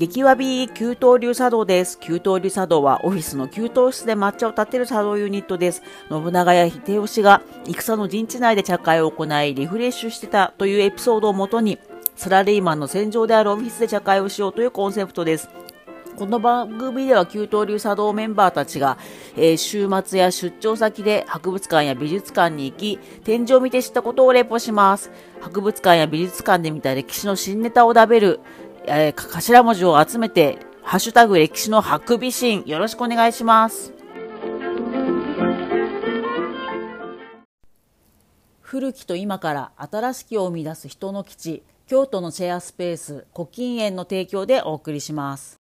激わび給湯流茶道です。給湯流茶道はオフィスの給湯室で抹茶を立てる茶道ユニットです。信長や秀吉が戦の陣地内で茶会を行いリフレッシュしてたというエピソードをもとにサラリーマンの戦場であるオフィスで茶会をしようというコンセプトです。この番組では給湯流茶道メンバーたちが、えー週末や出張先で博物館や美術館に行き、展示を見て知ったことをレポします。博物館や美術館で見た歴史の新ネタを食べる、えー頭文字を集めて、ハッシュタグ歴史のハクビシン、よろしくお願いします。古きと今から新しきを生み出す人の基地、京都のシェアスペース、古今園の提供でお送りします。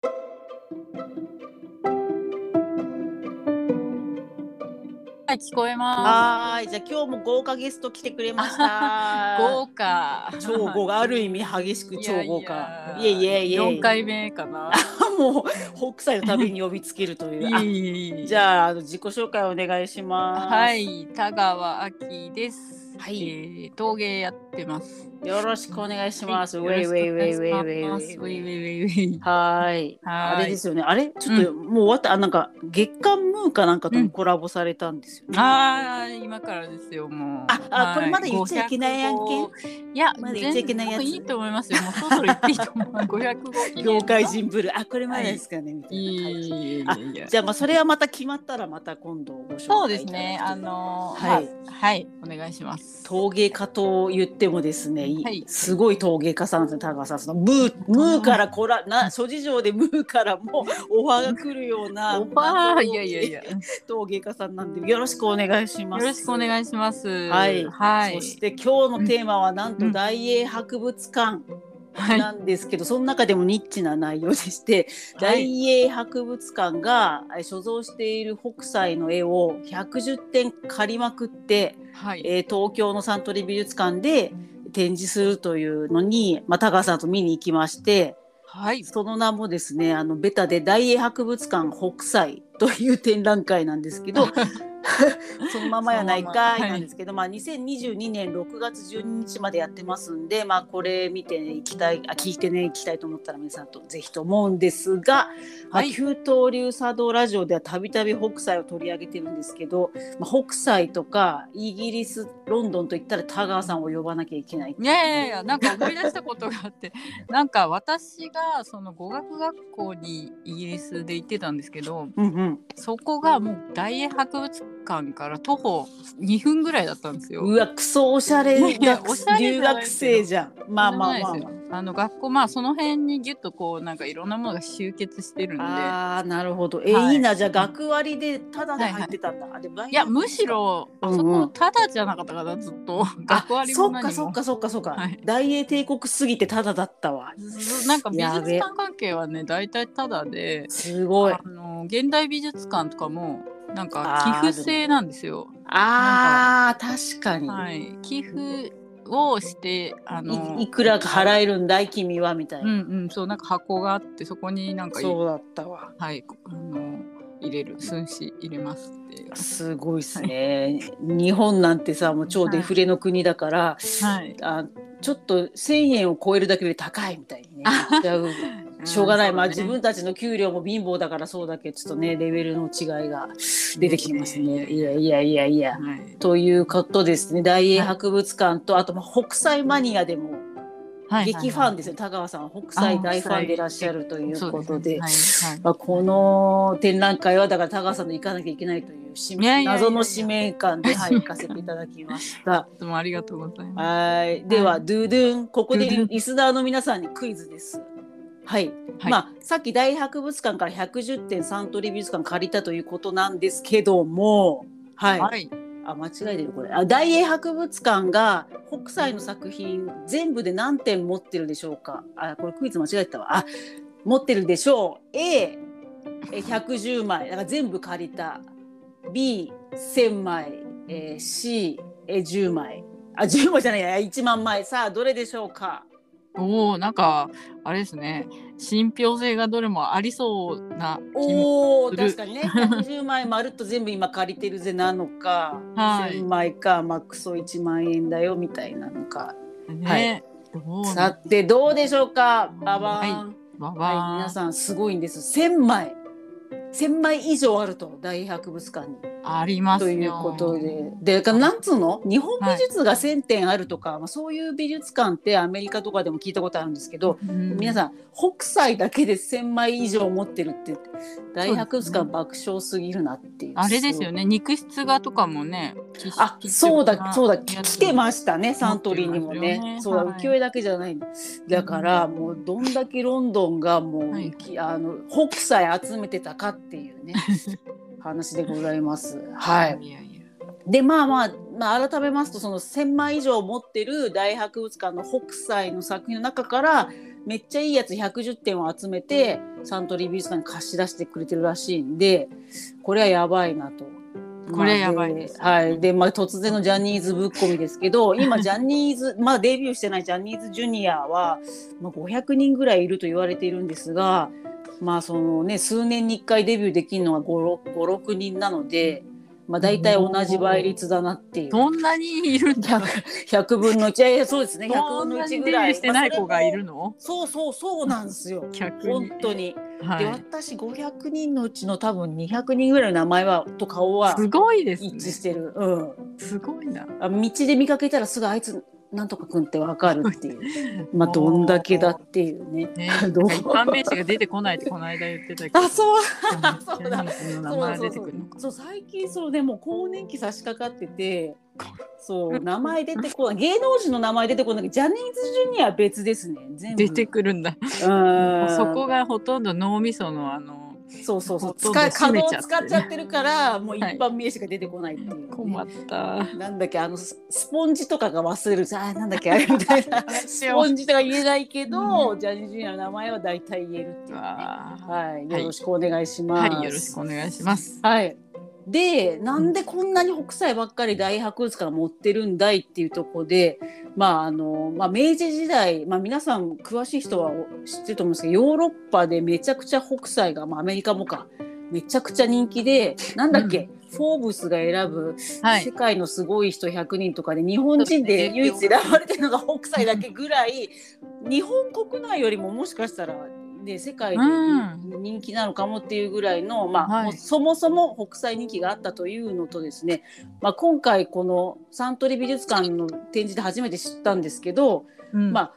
はい、聞こえまはーい、じゃあ今日も豪華ゲスト来てくれましす。た。豪華。超豪華、ある意味激しく超豪華。いえいえいえ。四回目かな。もう北斎の旅に呼びつけるという。いいいじゃああの自己紹介お願いします。は。い、田川あきです。はいえー陶芸やってます。よろしくお願いします。ウはいェイウェイウェイウェイウェイウェイウェイウェイウェイ。はーい。はーいあれですよね。あれちょっと、もう終わった。あなんか月刊ムーかなんかとコラボされたんですよね。ああ、今からですよ、もう。ああはいこれまだ言っちゃいけない案件500いや、まだ言っちゃいけないやつ？いいと思いますよ。もうそろそろ言っていいと思う。500号記念の業界人ブルー。あこれまだですかね、みたいいな感じ。じゃあまあそれはまた決まったらまた今度ご紹介そうですね。あのー、はいまあはい、お願いします。陶芸家と言ってもですね、いはいすごい陶芸家さんですね、田川さん。そのムー、ムーからこら、な、諸事情でムーからもうオファーが来るような。オファーいやいやいや。よ陶芸家さんなんで、よろしくお願いします。ろしくお願いします。はいはい。そして今日のテーマはなんとうん大英博物館はい。なんですけど、その中でもニッチな内容でして、はい大英博物館がえ所蔵している北斎の絵を110点借りまくって、はい。えー東京のサントリー美術館で展示するというのに、まあ、田川さんと見に行きましてはい。その名もですねあのベタで大英博物館北斎という展覧会なんですけど そのままやないかいなんですけど、まあ、2022年6月12日までやってますんで、まあ、これ見て、ね、行きたいあ聞いてね行きたいと思ったら皆さんとぜひと思うんですが、まあ、はい。給湯流茶道ラジオではたびたび北斎を取り上げてるんですけど、まあ、北斎とかイギリスロンドンといったら田川さんを呼ばなきゃいけない。いやいやいや、なんか思い出したことがあって、なんか私がその語学学校にイギリスで行ってたんですけど、うんうん、そこがもう大英博物館から徒歩2分ぐらいだったんですよ。うわクソおしゃれ学おしゃれ留学生じゃん。まあまあまああ。の学校まあその辺にギュッとこうなんかいろんなものが集結してるんで。ああなるほど。えーはいいいな。じゃあ学割でただで入ってたんだ。あでいやむしろあそこただじゃなかったかなずっと。学割そも何も。っかそっかそっかそっか、はい。大英帝国すぎてただだったわ。ずなんか美術館関係はね大体ただですごい。あの現代美術館とかもなんか寄付制なんですよ。ああ確かに、はい、寄付をしてあのい。いくらか払えるんだい君はみたいうんな。うんそうなんか箱があってそこになんかそうだったわ。はいあの入れる寸志入れますって。すごいっすね。日本なんてさもう超デフレの国だから、はい。あちょっと1,000円を超えるだけで高いみたいにね 言っちゃうしょうがない、まあ自分たちの給料も貧乏だからそうだけどちょっとねレベルの違いが出てきますね。いやいやいやいや。はい。ということですね大英博物館と、あとまあ北斎マニアでもはい激ファンですよ、田川さんは北斎大ファンでいらっしゃるということで。はいまあ、この展覧会はだから田川さんと行かなきゃいけないという使命謎の使命感で、はい、行かせていただきました。は い。どうもありがとうございます。はい。では、はいドゥドゥン、ここでリスナーの皆さんにクイズです。はい。はいまあ、さっき大博物館から110点サントリー美術館借りたということなんですけども、はい。はい。あ、間違えてる、これ。あ、大英博物館が北斎の作品全部で何点持ってるでしょうか？あ、これクイズ間違えてたわ。あ、持ってるでしょう。A、え110枚。だから全部借りた。B、1000枚。えー C、え10枚。あ、10枚じゃないや、1万枚。さあ、どれでしょうか？おおなんかあれですね。信憑性がどれもありそうなおお確かにね。110枚まるっと全部今借りてるぜなのか、はい。1000枚かマックス1万円だよみたいなのか。ね。どうなさてどうでしょうか？ババーン、はわはい、わ皆さんすごいんです。1000枚。1000枚以上あると大博物館に。ありますよ。ということで。で、なんつうの？日本美術が1000点あるとか、まあ、そういう美術館ってアメリカとかでも聞いたことあるんですけど、皆んさん北斎だけで1000枚以上持ってるって大博物館爆笑すぎるなっていう。あれですよね。肉筆画とかもねあ、そうだ、そうだ、来てすましたね、サントリーにもね。ねそうだ、はい浮世絵だけじゃない。だから、もうどんだけロンドンがもう、はい。きあの北斎集めてたかっていうね。話でございます。はい。いやいやで、まあまあ、まあ、改めますと、その1000枚以上持ってる大博物館の北斎の作品の中から。めっちゃいいやつ110点を集めてサントリー美術館に貸し出してくれてるらしいんでこれはやばいなと。これはやばいですまあはい。で、まあ、突然のジャニーズぶっ込みですけど、今、ジャニーズ、まあ、デビューしてないジャニーズジュニアは、まあ、500人ぐらいいると言われているんですが、まあ、そのね、数年に1回デビューできるのが5、6 5 6人なので、まあ、大体同じ倍率だなっていう。そんなにいるんだ 100, 100分の1。いやそうですね。100分のそんなに1ぐらい。デビューしてない子がいるの？のそうそうそうなんですよ。本当に。で、はい私500人のうちの多分200人ぐらいの名前は、と顔はすごいですね一致してる。うん。すごいなあ道で見かけたらすぐあいつなんとかくんってわかるっていう。まあどんだけだっていうね。ね一般名詞が出てこないってこの間言ってたけど。あ そう。そうだ。そう最近そうでも更年期差し掛かっててそう名前出てこない芸能人の名前出てこない。ジャニーズジュニアは別ですね。全部。出てくるんだ。うん。そこがほとんど脳みそのあのそうそうそう。使い可能使っちゃってるからもう一はい。般名詞が出てこないっていう。ね、困った。なんだっけあのススポンジとかが忘れる。あ なんだっけあれみたいな。スポンジとか言えないけど、ジャニーズジュニアの名前は大体言えるっていう、ね、はい、よろしくお願いします。はいよろしくお願いします。はい。で、なんでこんなに北斎ばっかり大博物館持ってるんだいっていうところで、まああの、まあ明治時代、まあ皆さん詳しい人は知ってると思うんですけど、ヨーロッパでめちゃくちゃ北斎が、まあアメリカもか、めちゃくちゃ人気で、なんだっけ、フォーブスが選ぶはい。世界のすごい人100人とかで日本人で唯一選ばれてるのが北斎だけぐらい日本国内よりももしかしたら、ね、世界でうん。人気なのかもっていうぐらいの、まあはい。そもそも北斎人気があったというのとですね、まあ、今回このサントリー美術館の展示で初めて知ったんですけど、うん。まあ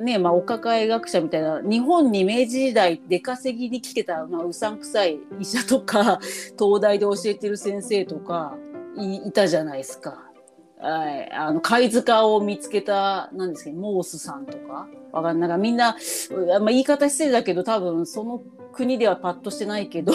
ねまあ、お抱え学者みたいな日本に明治時代出稼ぎに来てた、まあ、うさんくさい医者とか東大で教えてる先生とかいいたじゃないですか。はい、あの貝塚を見つけたなんですけどモースさんとか？わかんないかみんな、うまあ、言い方失礼だけど多分その国ではパッとしてないけど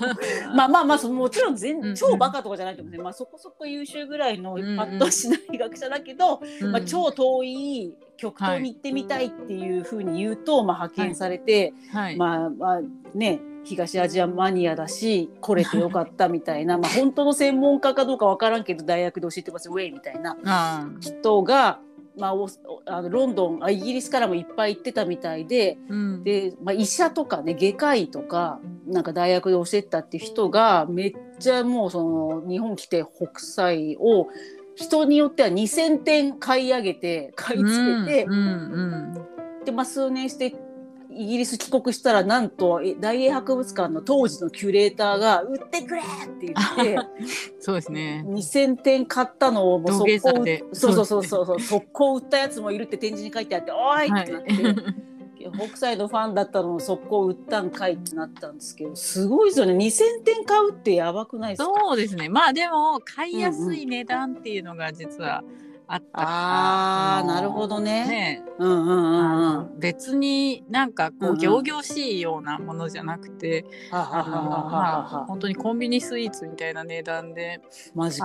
まあまあまあそのもちろん全、超バカとかじゃないと思うんですね、まあ、そこそこ優秀ぐらいのパッとしない学者だけど、うん。まあ、超遠い極東に行ってみたいっていうふうに言うと、まあ、派遣されて、はい。まあまあね東アジアマニアだし来れてよかったみたいな まあ本当の専門家かどうかわからんけど大学で教えてますウェイみたいなあ人が、まあ、おあのロンドンあイギリスからもいっぱい行ってたみたいでーうん。で、まあ、医者とかね外科医とかなんか大学で教えてたっていう人がめっちゃもうその日本来て北斎を人によっては2,000点買い上げて買い付けて、うんうんで、まあ、数年してイギリス帰国したらなんとえ大英博物館の当時のキュレーターが「売ってくれ!」って言ってうん そうですね2,000点買ったのをもう速攻でそうそうそうそうそう速攻売ったやつもいるって展示に書いてあって「おい!」ってなって。北斎のファンだったのを速攻売ったんかいってなったんですけどすごいですよね。2,000点買うってやばくないですか？そうですね。まあでも買いやすい値段っていうのが実はあったからあーそのなるほどね。ねうんうんうんうん別になんかこうんううん。仰々しいようなものじゃなくて、はははあのはまあは本当にコンビニスイーツみたいな値段で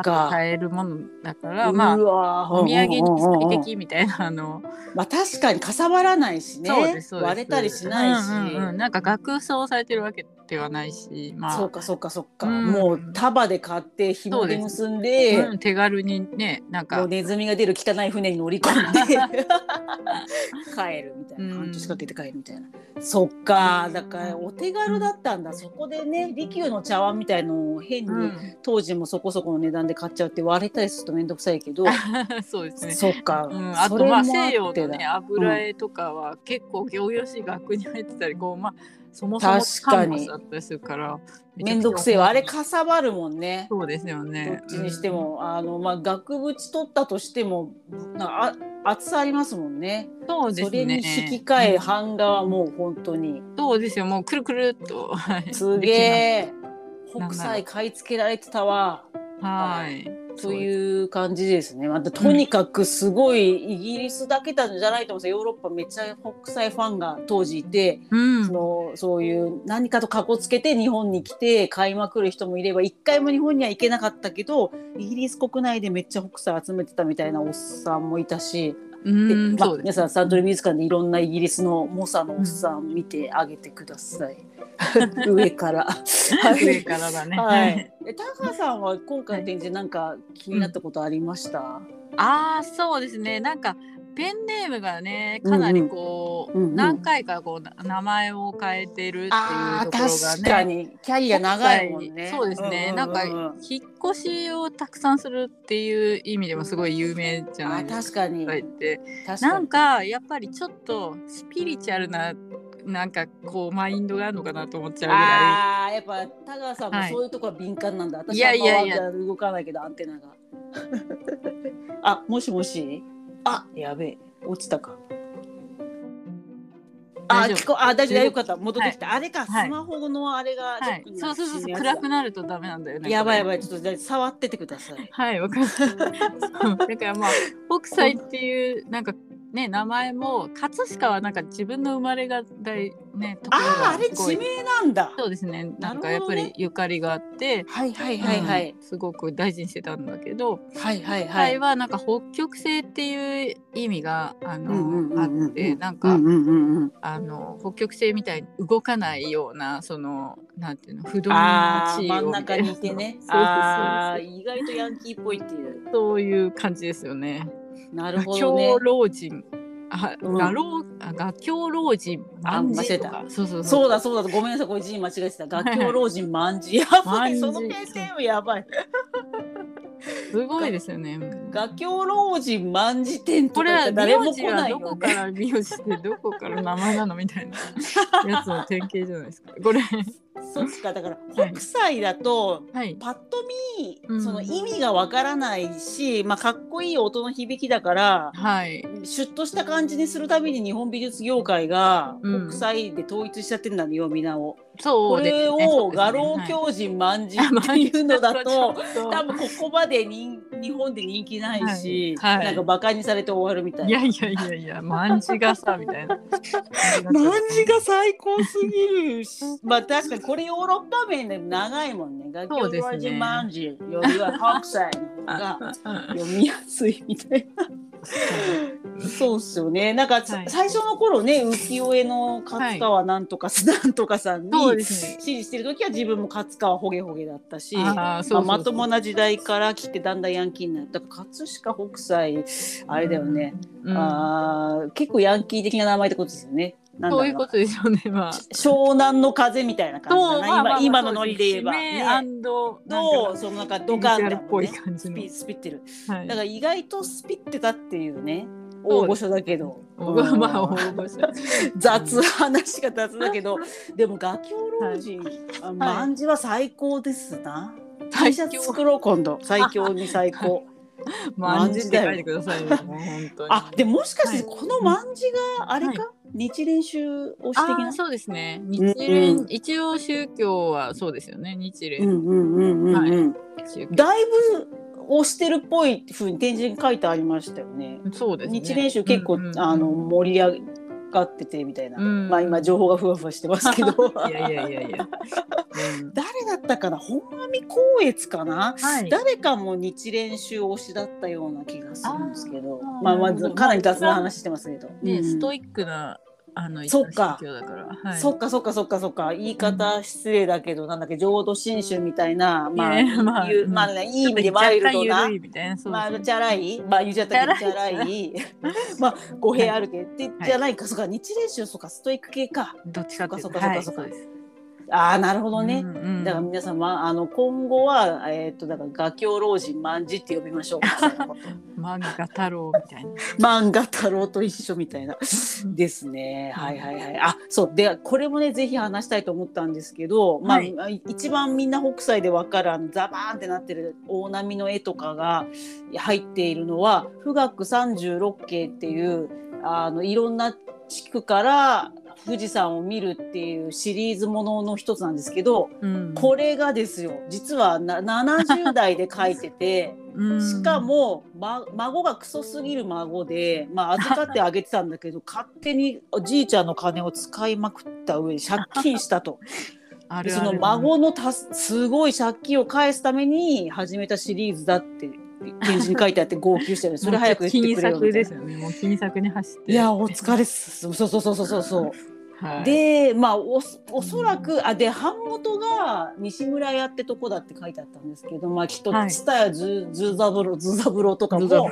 か。買えるものだからまあお土産に最うんうんうん。うん適みたいなあの、まあ確かにかさばらないしね。割れたりしないし、うんうんうん。なんか額装されてるわけではないし、まあ、そうかそうかそうか、うん。もう束で買って紐で結んで。うん。手軽にねなんもうかネズミが出る汚い船に乗り込んで 帰るみたいな。うん半年かけて帰るみたいな、そっか。だからお手軽だったんだ。そこでね利休の茶碗みたいのを変に、うん。当時もそこそこの値段で買っちゃうって割れたりすると面倒くさいけど そうですね。そっか、うん、あとまあ西洋のね油絵とかは結構行々しい額に入ってたりこうまあそもそも確かにカンバスだったりするから面倒くせえわ。あれかかさばるもんね。そうですよどねっちにしても、あのまあ額縁取ったとしてもなあ厚さありますもんね。そうですそれにね引き換え版画はもう本当に。そうですよ。もうくるくるっと。はい。すげえ。北斎買い付けられてたわはいという感じですね。またとにかくすごいイギリスだけじゃないと思うんですよ。ヨーロッパめっちゃ北斎ファンが当時いて、うんそのそういう何かとかこつけて日本に来て買いまくる人もいれば一回も日本には行けなかったけどイギリス国内でめっちゃ北斎集めてたみたいなおっさんもいたし、うでまあんそうです皆さんサントリー美術館でいろんなイギリスの猛者のおっさん見てあげてください。上から。はい 上からだねはい。え、高さんは今回の展示なんか気になったことありました？ああそうですねなんかペンネームがねかなりこう、うんうん何回かこうな名前を変えてるっていうところが確かねにキャリア長いもんね。そうですね、なんか引っ越しをたくさんするっていう意味でもすごい有名じゃなあいです確かにか。って確かに。なんかやっぱりちょっとスピリチュアルななんかこうマインドがあるのかなと思っちゃうぐらいああ、やっぱ田川さんもはいそういうとこは敏感なんだ。私いやはいやいやや動かないけどアンテナが。あ、もしもし？あ、やべえ、落ちたか。あ、聞こあ、大丈夫、よかった、戻ってきた。あれか、はい。スマホのあれがはい。そうそうそう暗くなるとダメなんだよねいやばいやばい、ちょっとじゃあ触っててください。はいわかりましただからまあ北斎っていうなんかね名前も葛飾はなんか自分の生まれが大ねとああ、あれ地名なんだ。そうですねなんかやっぱりゆかりがあってはいはいはいはい。うんすごく大事にしてたんだけどはいはい北はい。斎はなんか北極星っていう意味があの、あってなんか、うんうん。あの北極星みたいに動かないようなそのなんていうの不動の地位真ん中にいてね。そうそうそうああ、意外とヤンキーっぽいっていう。そういう感じですよね。なるほ画どね狂。老人あ、うんあ画狂老人あ万事と間違かそうそうそうだそうだ、ごめんなさい、これ字間違えてた。学教老人万事。やばい、そのペンネームやばい。すごいですよね。画教老人万事店とこれはか誰も来ないはどこよね。から名字でどこから名前なのみたいなやつの典型じゃないですか。これそっか、だから北斎だと、はいパッと見、うんその意味がわからないし、まあかっこいい音の響きだから、はいシュッとした感じにするたびに日本美術業界が北斎で統一しちゃってるんだね、よみなを。そうですねこれを画廊狂人万事っていうのだと、多分ここまで人日本で人気ないし、はいはいなんかバカにされて終わるみたいな。いやいやいやいや万事がさみたいな。万字が最高すぎるしまあ確かにこれヨーロッパ名で長いもんね。楽そうですね器万字よりは北斎の方が読みやすいみたいな。そうっすよね。なんか、はい最初の頃ね浮世絵の勝川なんとか、なんとかさんにそうですね指示してる時は自分も勝川ほげほげだったし。まあ、まともな時代から来てだんだんヤンキーになった葛飾北斎あれだよね、うんあー結構ヤンキー的な名前ってことですよね。そういうことですよね。まあ。湘南の風みたいな感じだな、まあまあ今今のノリで言えば。ねなんとかそのなんかドカンっぽいね感じのスピスピってる。はいだから意外とスピってたっていうね大御所だけど。大うんまあ大御所。雑話が雑だけどでも画狂老人、あ万字は最高ですな。T シャツ作ろう今度最強に最高。万字って書いてくださいよ。もう本当に。あでもしかしてはいこの万字があれか、は日蓮宗推し的な？そうですね。日うん蓮、一応宗教はそうですよね。日蓮、うんうんうんうん。だいぶ推してるっぽいふうに展示に書いてありましたよね。そうですね。日蓮宗結構、うんうんうんあの盛り上がっててみたいな。うんまあ今情報がふわふわしてますけど。いやいやいやいや。うん誰だったかな？本阿弥光悦かな、はい。誰かも日蓮宗推しだったような気がするんですけどまあまずかなり雑な話してますけど、ね、うんストイックなあのそっか。はい、そっかそっかそっかそっか。言い方失礼だけど、なんだっけ浄土真宗みたいなまあ、まあまあね、いい意味でワイルドな若干緩いみたいな。そうそうまあ、チャラい、まあ、言っちゃったけど、チチャラい。まあ、語弊あるけど、ではい。じゃないか、そうか、日蓮宗、そうか、ストイック系か。どっちかっていうと。そっかそっかそっかはい。ああ、なるほどね。うんうん。だから皆様、あの、今後は、えっ、と、だから、画狂老人万事って呼びましょう。漫画太郎みたいな漫画太郎と一緒みたいな。ですね。はいはいはい。あ、そう。で、これもね、ぜひ話したいと思ったんですけど、まあ、はい一番みんな北斎でわかる、あの、ザバーンってなってる大波の絵とかが入っているのは、富岳三十六景っていう、あの、いろんな地区から富士山を見るっていうシリーズものの一つなんですけど、うんこれがですよ、実はな70代で書いてて、うんしかも、ま、孫がクソすぎる孫で、まあ、預かってあげてたんだけど 勝手におじいちゃんの金を使いまくった上に借金したと。でそのある。ある孫のたすすごい借金を返すために始めたシリーズだって展示に書いてあって 号泣してる。それ早く言ってくれよみたいな。ですよね。もうに走って。いやお疲れっす。そうそうそうそうそうはい、でまあおおそらくあで版元が西村屋ってとこだって書いてあったんですけどまあきっとはい。蔦屋ずずざぶろずざぶろとかも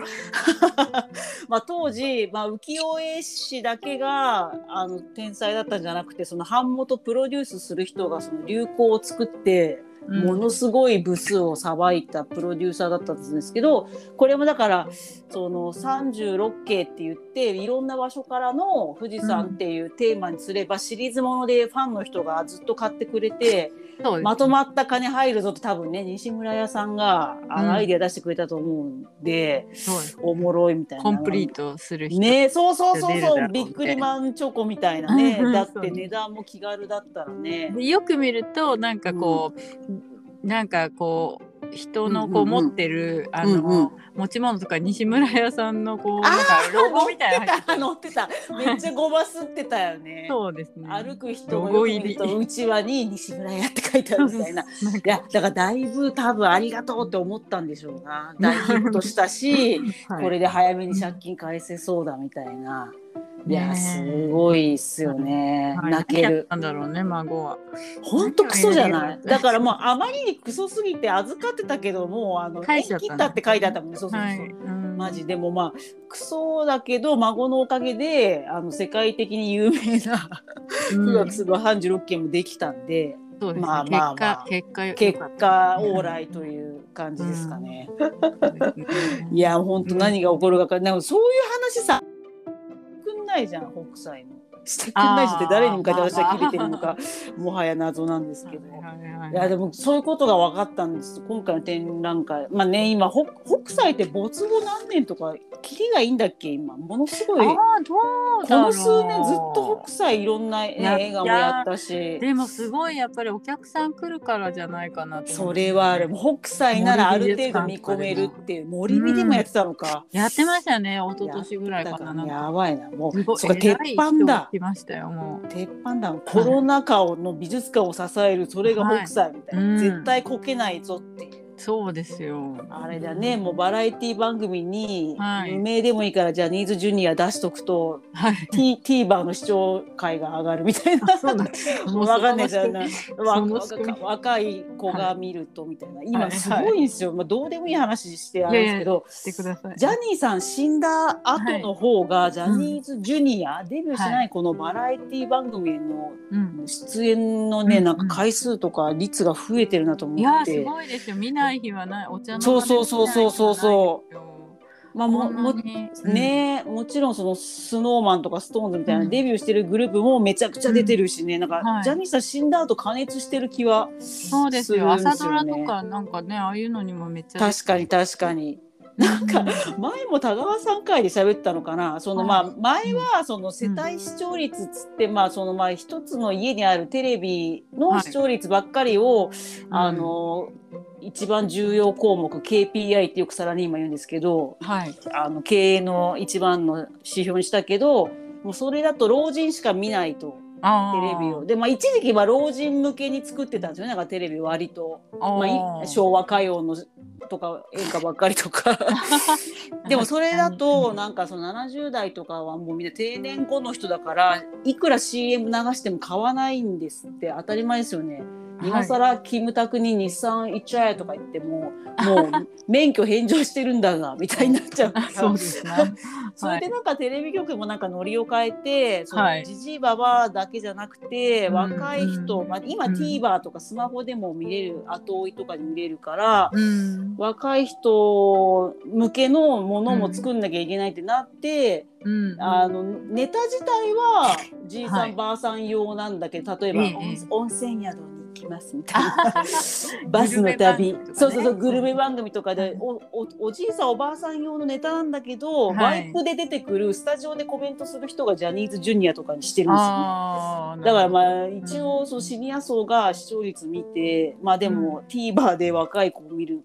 まあ当時、まあ、浮世絵師だけがあの天才だったんじゃなくてその版元プロデュースする人がその流行を作ってうんものすごい部数をさばいたプロデューサーだったんですけどこれもだからその36景って言っていろんな場所からの富士山っていうテーマにすれば、シリーズものでファンの人がずっと買ってくれてそうですまとまった金入るぞって多分ね西村屋さんがあうんのアイデア出してくれたと思うんで、そうですおもろいみたいな。コンプリートする人、ねそうそうそうそうビックリマンチョコみたいなねうん。だって値段も気軽だったらね。でよく見るとなんかこう、なんかこう人のこう持ってる、あの、持ち物とか西村屋さんのこうあなんかロゴみたいな乗ってためっちゃごますってたよね。そうですね歩く人がよく見るとうちわに西村屋って書いてあるみたいな。いだからだいぶ多分ありがとうって思ったんでしょうな。大ヒットしたし、はいこれで早めに借金返せそうだみたいな。いやすごいっすよね。はい。泣ける。なんだろうね孫は。ほんとクソじゃない？だからもうあまりにクソすぎて預かってたけどもうあの返し切ったって書いてあったもんね。そうそうそう。マジでもまあクソだけど孫のおかげであの世界的に有名なうん。富岳の36件もできたんで、そうですね、まあまあまあ。結果結結果果往来という感じですかね。うん。いや本当何が起こるかない。でもそういう話さないじゃん北斎の。してくんないしって誰に向かって私は切れてるのかもはや謎なんですけど。はいやでもそういうことが分かったんです。今回の展覧会。まあね今北北斎って没後何年とかキリがいいんだっけ今。ものすごいああどうこの数年ずっと北斎いろんな、映画もやったし。でもすごいやっぱりお客さん来るからじゃないかなそうれはある。もう北斎ならある程度見込めるっていう森美でもやってたのか、やってましたね一昨年ぐらいかな。なんか。やばいな。もうそうか鉄板だ人が来ましたよもう。鉄板だ。コロナ禍の美術館を支えるそれが北斎みたいな、はい。うん。絶対こけないぞっていう。そうですよ。あれだね、もうバラエティ番組に、はい。無名でもいいからジャニーズジュニア出しとくと、はい。T、TVer の視聴回が上がるみたいな。そうなんもうわかんないじゃな。い。若若い子が見るとみたいな。はい今すごいんですよ。まあどうでもいい話してあれですけど、ジャニーさん死んだ後の方が、ジャニーズジュニア、デビューしないこのバラエティ番組へのうん。出演のね、うんなんか回数とか率が増えてるなと思いやって。すごいですよ。見ない日はないお茶のそうそうそうそうそう。そううまあももねねもちろんそのスノーマンとかストーンズみたいなうん。デビューしてるグループもめちゃくちゃ出てるしね、なんか、はい。ジャニーさん死んだ後加熱してる気はそうですよ。朝ドラとかなんかねああいうのにもめっちゃ確かに確かになんか前も田川さん会で喋ったのかな？そのまあ前はその世帯視聴率っつってまあそのまあ一つの家にあるテレビの視聴率ばっかりを、あの一番重要項目 KPI ってよくさらに今言うんですけどはい。あの経営の一番の指標にしたけどもうそれだと老人しか見ないとあテレビを。でまあ一時期は老人向けに作ってたんですよね。なんかテレビ割と。まあい、昭和歌謡のとか演歌ばっかりとか でもそれだとなんかその70代とかはもうみんな定年後の人だからいくら CM 流しても買わないんですって当たり前ですよね。今更キムタクに日産行っちゃえとか言っても もう免許返上してるんだがみたいになっちゃうから。そうですね。それでなんかテレビ局もなんかノリを変えてはい。じじいばばあだけじゃなくて、うん。若い人、まあ、今うん。TVer とかスマホでも見れる後追いとかで見れるから、うん。若い人向けのものも作んなきゃいけないってなって、うん。あのネタ自体はじいさん、はい。ばあさん用なんだけど例えば、ええ温温泉宿に行きますみたいな。バスの旅、ねそうそうそうグルメ番組とかでおおおじいさんおばあさん用のネタなんだけど、はい。ワイプで出てくるスタジオでコメントする人がジャニーズジュニアとかにしてるんですよ。ね。だからまあ。あ一応そうシニア層が視聴率見てまあでも TVer で若い子を見る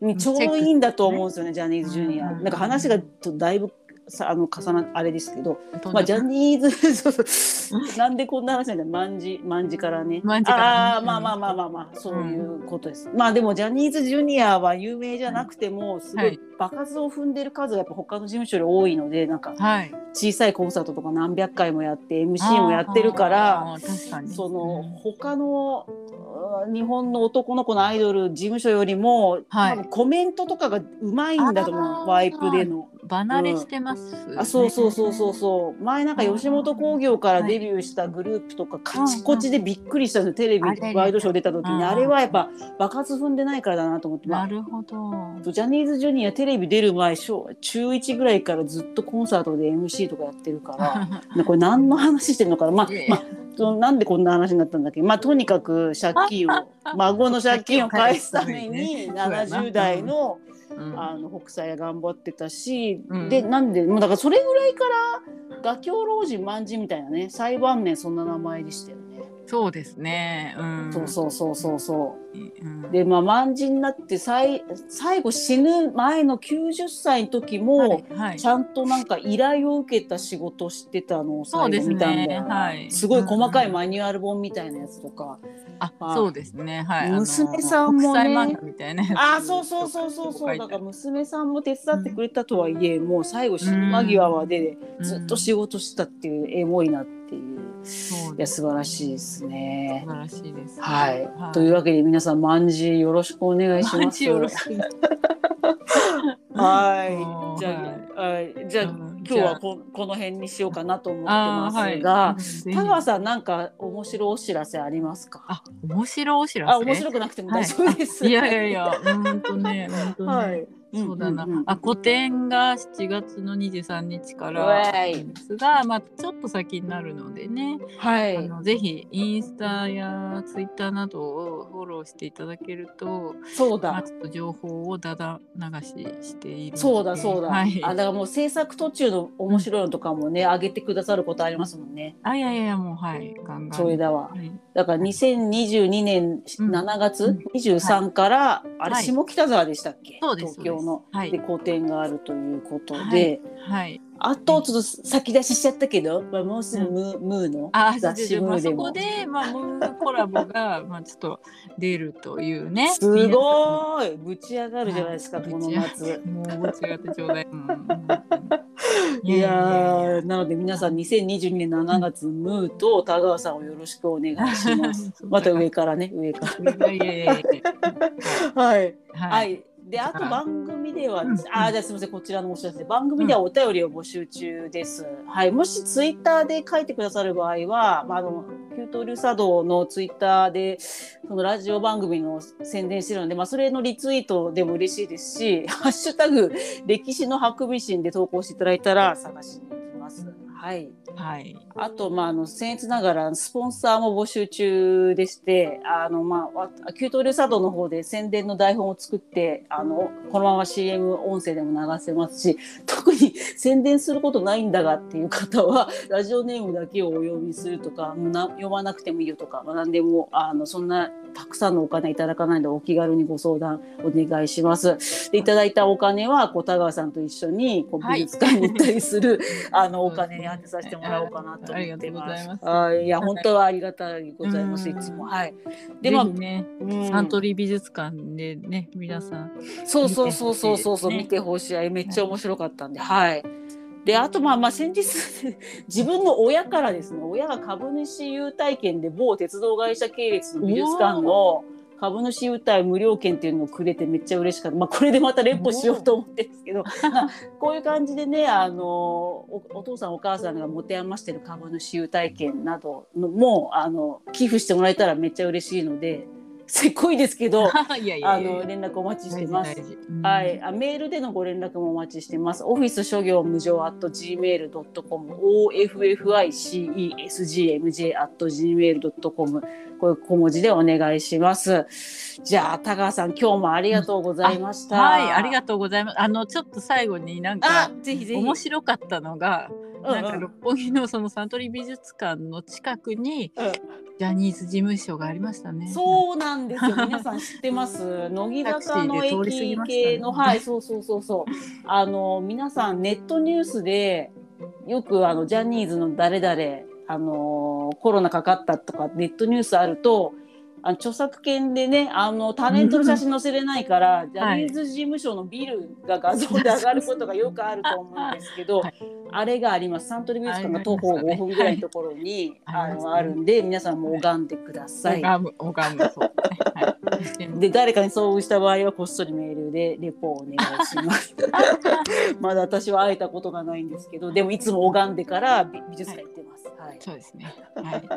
にちょうどいいんだと思うんですよねジャニーズジュニア。うん。なんか話がとだいぶさあの重なあれですけど、ままあジャニーズ そうそう。なんでこんな話なんだ万事万事からね。ああまあまあまあまあまあそういうことです。まあでもジャニーズジュニアは有名じゃなくてもすごはい。い場数を踏んでる数がやっぱ他の事務所より多いのでなんかはい。小さいコンサートとか何百回もやって MC もやってるから。その他のうん日本の男の子のアイドル事務所よりも、はい。多分コメントとかがうまいんだと思う。ワイプでの。離れしてます、ねあそうそうそうそうそう。前なんか吉本興業からデビューしたグループとかカチコチでびっくりしたんですよテレビワイドショー出た時にうんあれはやっぱ爆発踏んでないからだなと思って、まあなるほど。ジャニーズジュニアテレビ出る前小中1ぐらいからずっとコンサートで MC とかやってるから。ねこれ何の話してるのかな、まあええ。まあ、そのなんでこんな話になったんだっけ、まあ、とにかく借金を 孫の借金を返すためにそうやな。70代のうんあの北斎が頑張ってたし、うんでなんでもうだからそれぐらいから画狂老人万人みたいなね裁判名そんな名前でしたよね。そうですね。うん。そうそうそうそうそう。うん。でまあ万人になって最最後死ぬ前の90歳の時も、はいはいちゃんとなんか依頼を受けた仕事をしてたのを最後見たんだよなそうですねはいすごい細かいマニュアル本みたいなやつとか、ああ、そうですね。はい。娘さんもねあそうそうそうそうそうだから娘さんも手伝ってくれたとはいえ、もう最後死ぬ間際までずっと仕事してたっていうエモいなっていや素晴らしいですね素。晴らしいです。はい、というわけで皆さん万事よろしくお願いしマます。ジよろしく。はい。じゃあ、ははい、じゃあ、うん今日はここの辺にしようかなと思ってますあーはい田川さんなんか面白いお知らせありますか？あ、面白いお知らせ？あ、面白くなくても大丈夫です。いやいやいや、本当ね、本当ね。はい。そうだな、ん。んんあ個展が7月の23日かうらですが、まあ、ちょっと先になるのでね、はい。あのぜひインスタやツイッターなどをフォローしていただけると、そうまあ、だ。ちょっと情報をだだ流ししているそうだそうだ、はい、あだからもう制作途中の面白いのとかもね、上げてくださることありますもんね。あいやいやもうはい。ガンガン。それだわ。はい。だから2022年うん7月うん。23から、あれはい。下北沢でしたっけ、そうです東京のそうです。はい。で個展があるということで、はい。はい。あとちょっと先出ししちゃったけど、まあ、もうすぐムー,、ムーのあ雑誌ムまあ、ーでも。そこで、まあ、ムーコラボが、まあ、ちょっと出るというね。すごい。ぶち上がるじゃないですか、はいこの夏。もうぶち上がってちょうだい。うんうん いやーなので皆さん2022年7月、ムーと田川さんをよろしくお願いします。また上からね上かいやいやいやいや。ら。はい、は。はいいであとはい番組では、うんあじゃあすみませんこちらのお知らせ。番組ではお便りを募集中です。はい。もしツイッターで書いてくださる場合は、まあ、あの給湯流茶道のツイッターでそのラジオ番組の宣伝してるので、まあ、それのリツイートでも嬉しいですし「ハッシュタグ歴史のハクビシン」で投稿していただいたら探しに行きます。はいはい。あと、まあ、あの、僭越ながら、スポンサーも募集中でして、あの、まあわ、給湯流茶道の方で宣伝の台本を作って、あの、このまま CM 音声でも流せますし、特に宣伝することないんだがっていう方は、ラジオネームだけをお呼びするとか、もうな読まなくてもいいよとか、まあ、何でも、あの、そんな、たくさんのお金いただかないので、お気軽にご相談お願いします。で、いただいたお金は、こう、田川さんと一緒に、こう、はい美術館に行ったりする、あの、お金に当てさせてもらもらおうかなと思ってます。ありがとうございますあいや本当はありがたいございます、うんいつもはい。でまあね、うんサントリー美術館でね皆さんそうそうそうそうそうそう見てほしいめっちゃ面白かったんではい。であとまあまあ先日 自分の親からですね親が株主優待券で某鉄道会社系列の美術館の株主優待無料券っていうのをくれてめっちゃ嬉しかった、まあ、これでまた連呼しようと思ってるんですけど。ま あこういう感じでねあのおお父さんお母さんが持て余してる株主優待券などのもあの寄付してもらえたらめっちゃ嬉しいのでせっこいですけど いやいやあの連絡お待ちしてます。はい、あメールでのご連絡もお待ちしてます。オフィス諸行無常 at gmail.com、offiscesgmj at gmail.com、こういう小文字でお願いします。じゃあ、田川さん、今日もありがとうございました。はいありがととうございますあのちょっと最後になんあか、ぜひぜひ。面白かったのが、なんか六本木のそのサントリー美術館の近くにうんジャニーズ事務所がありましたね。そうなんですよ。皆さん知ってます？乃木坂の駅系の、はい、そうそうそうそう。あの、皆さんネットニュースで、よくあの、ジャニーズの誰々、あの、コロナかかったとか、ネットニュースあると、あの著作権でね、あの、タレントの写真載せれないから、ジャニーズ事務所のビルが画像で上がることがよくあると思うんですけど、はいあれがあります。サントリー美術館が徒歩5分ぐらいのところに、あの、はい。あるんで、皆さんも拝んでください。拝む拝む。そう、はい、で誰かに遭遇した場合はこっそりメールでレポをお願いします。まだ私は会えたことがないんですけどでもいつも拝んでから美美術館行ってそうですね。はい。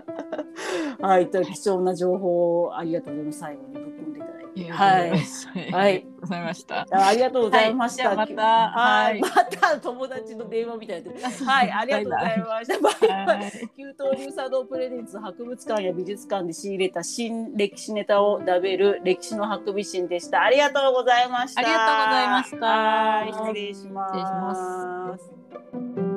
はい、という貴重な情報をありがとうございます。最後にぶっ込んでいただいて。はい。はい。はいございました。あありがとうございました。またはい、はいまた友達の電話みたいな。はい、ありがとうございました。バイバイ。はい旧東流茶道プレゼンツ博物館や美術館で仕入れた新歴史ネタを食べる歴史のハクビシンでした。ありがとうございました。ありがとうございましたはい、失礼します。失礼します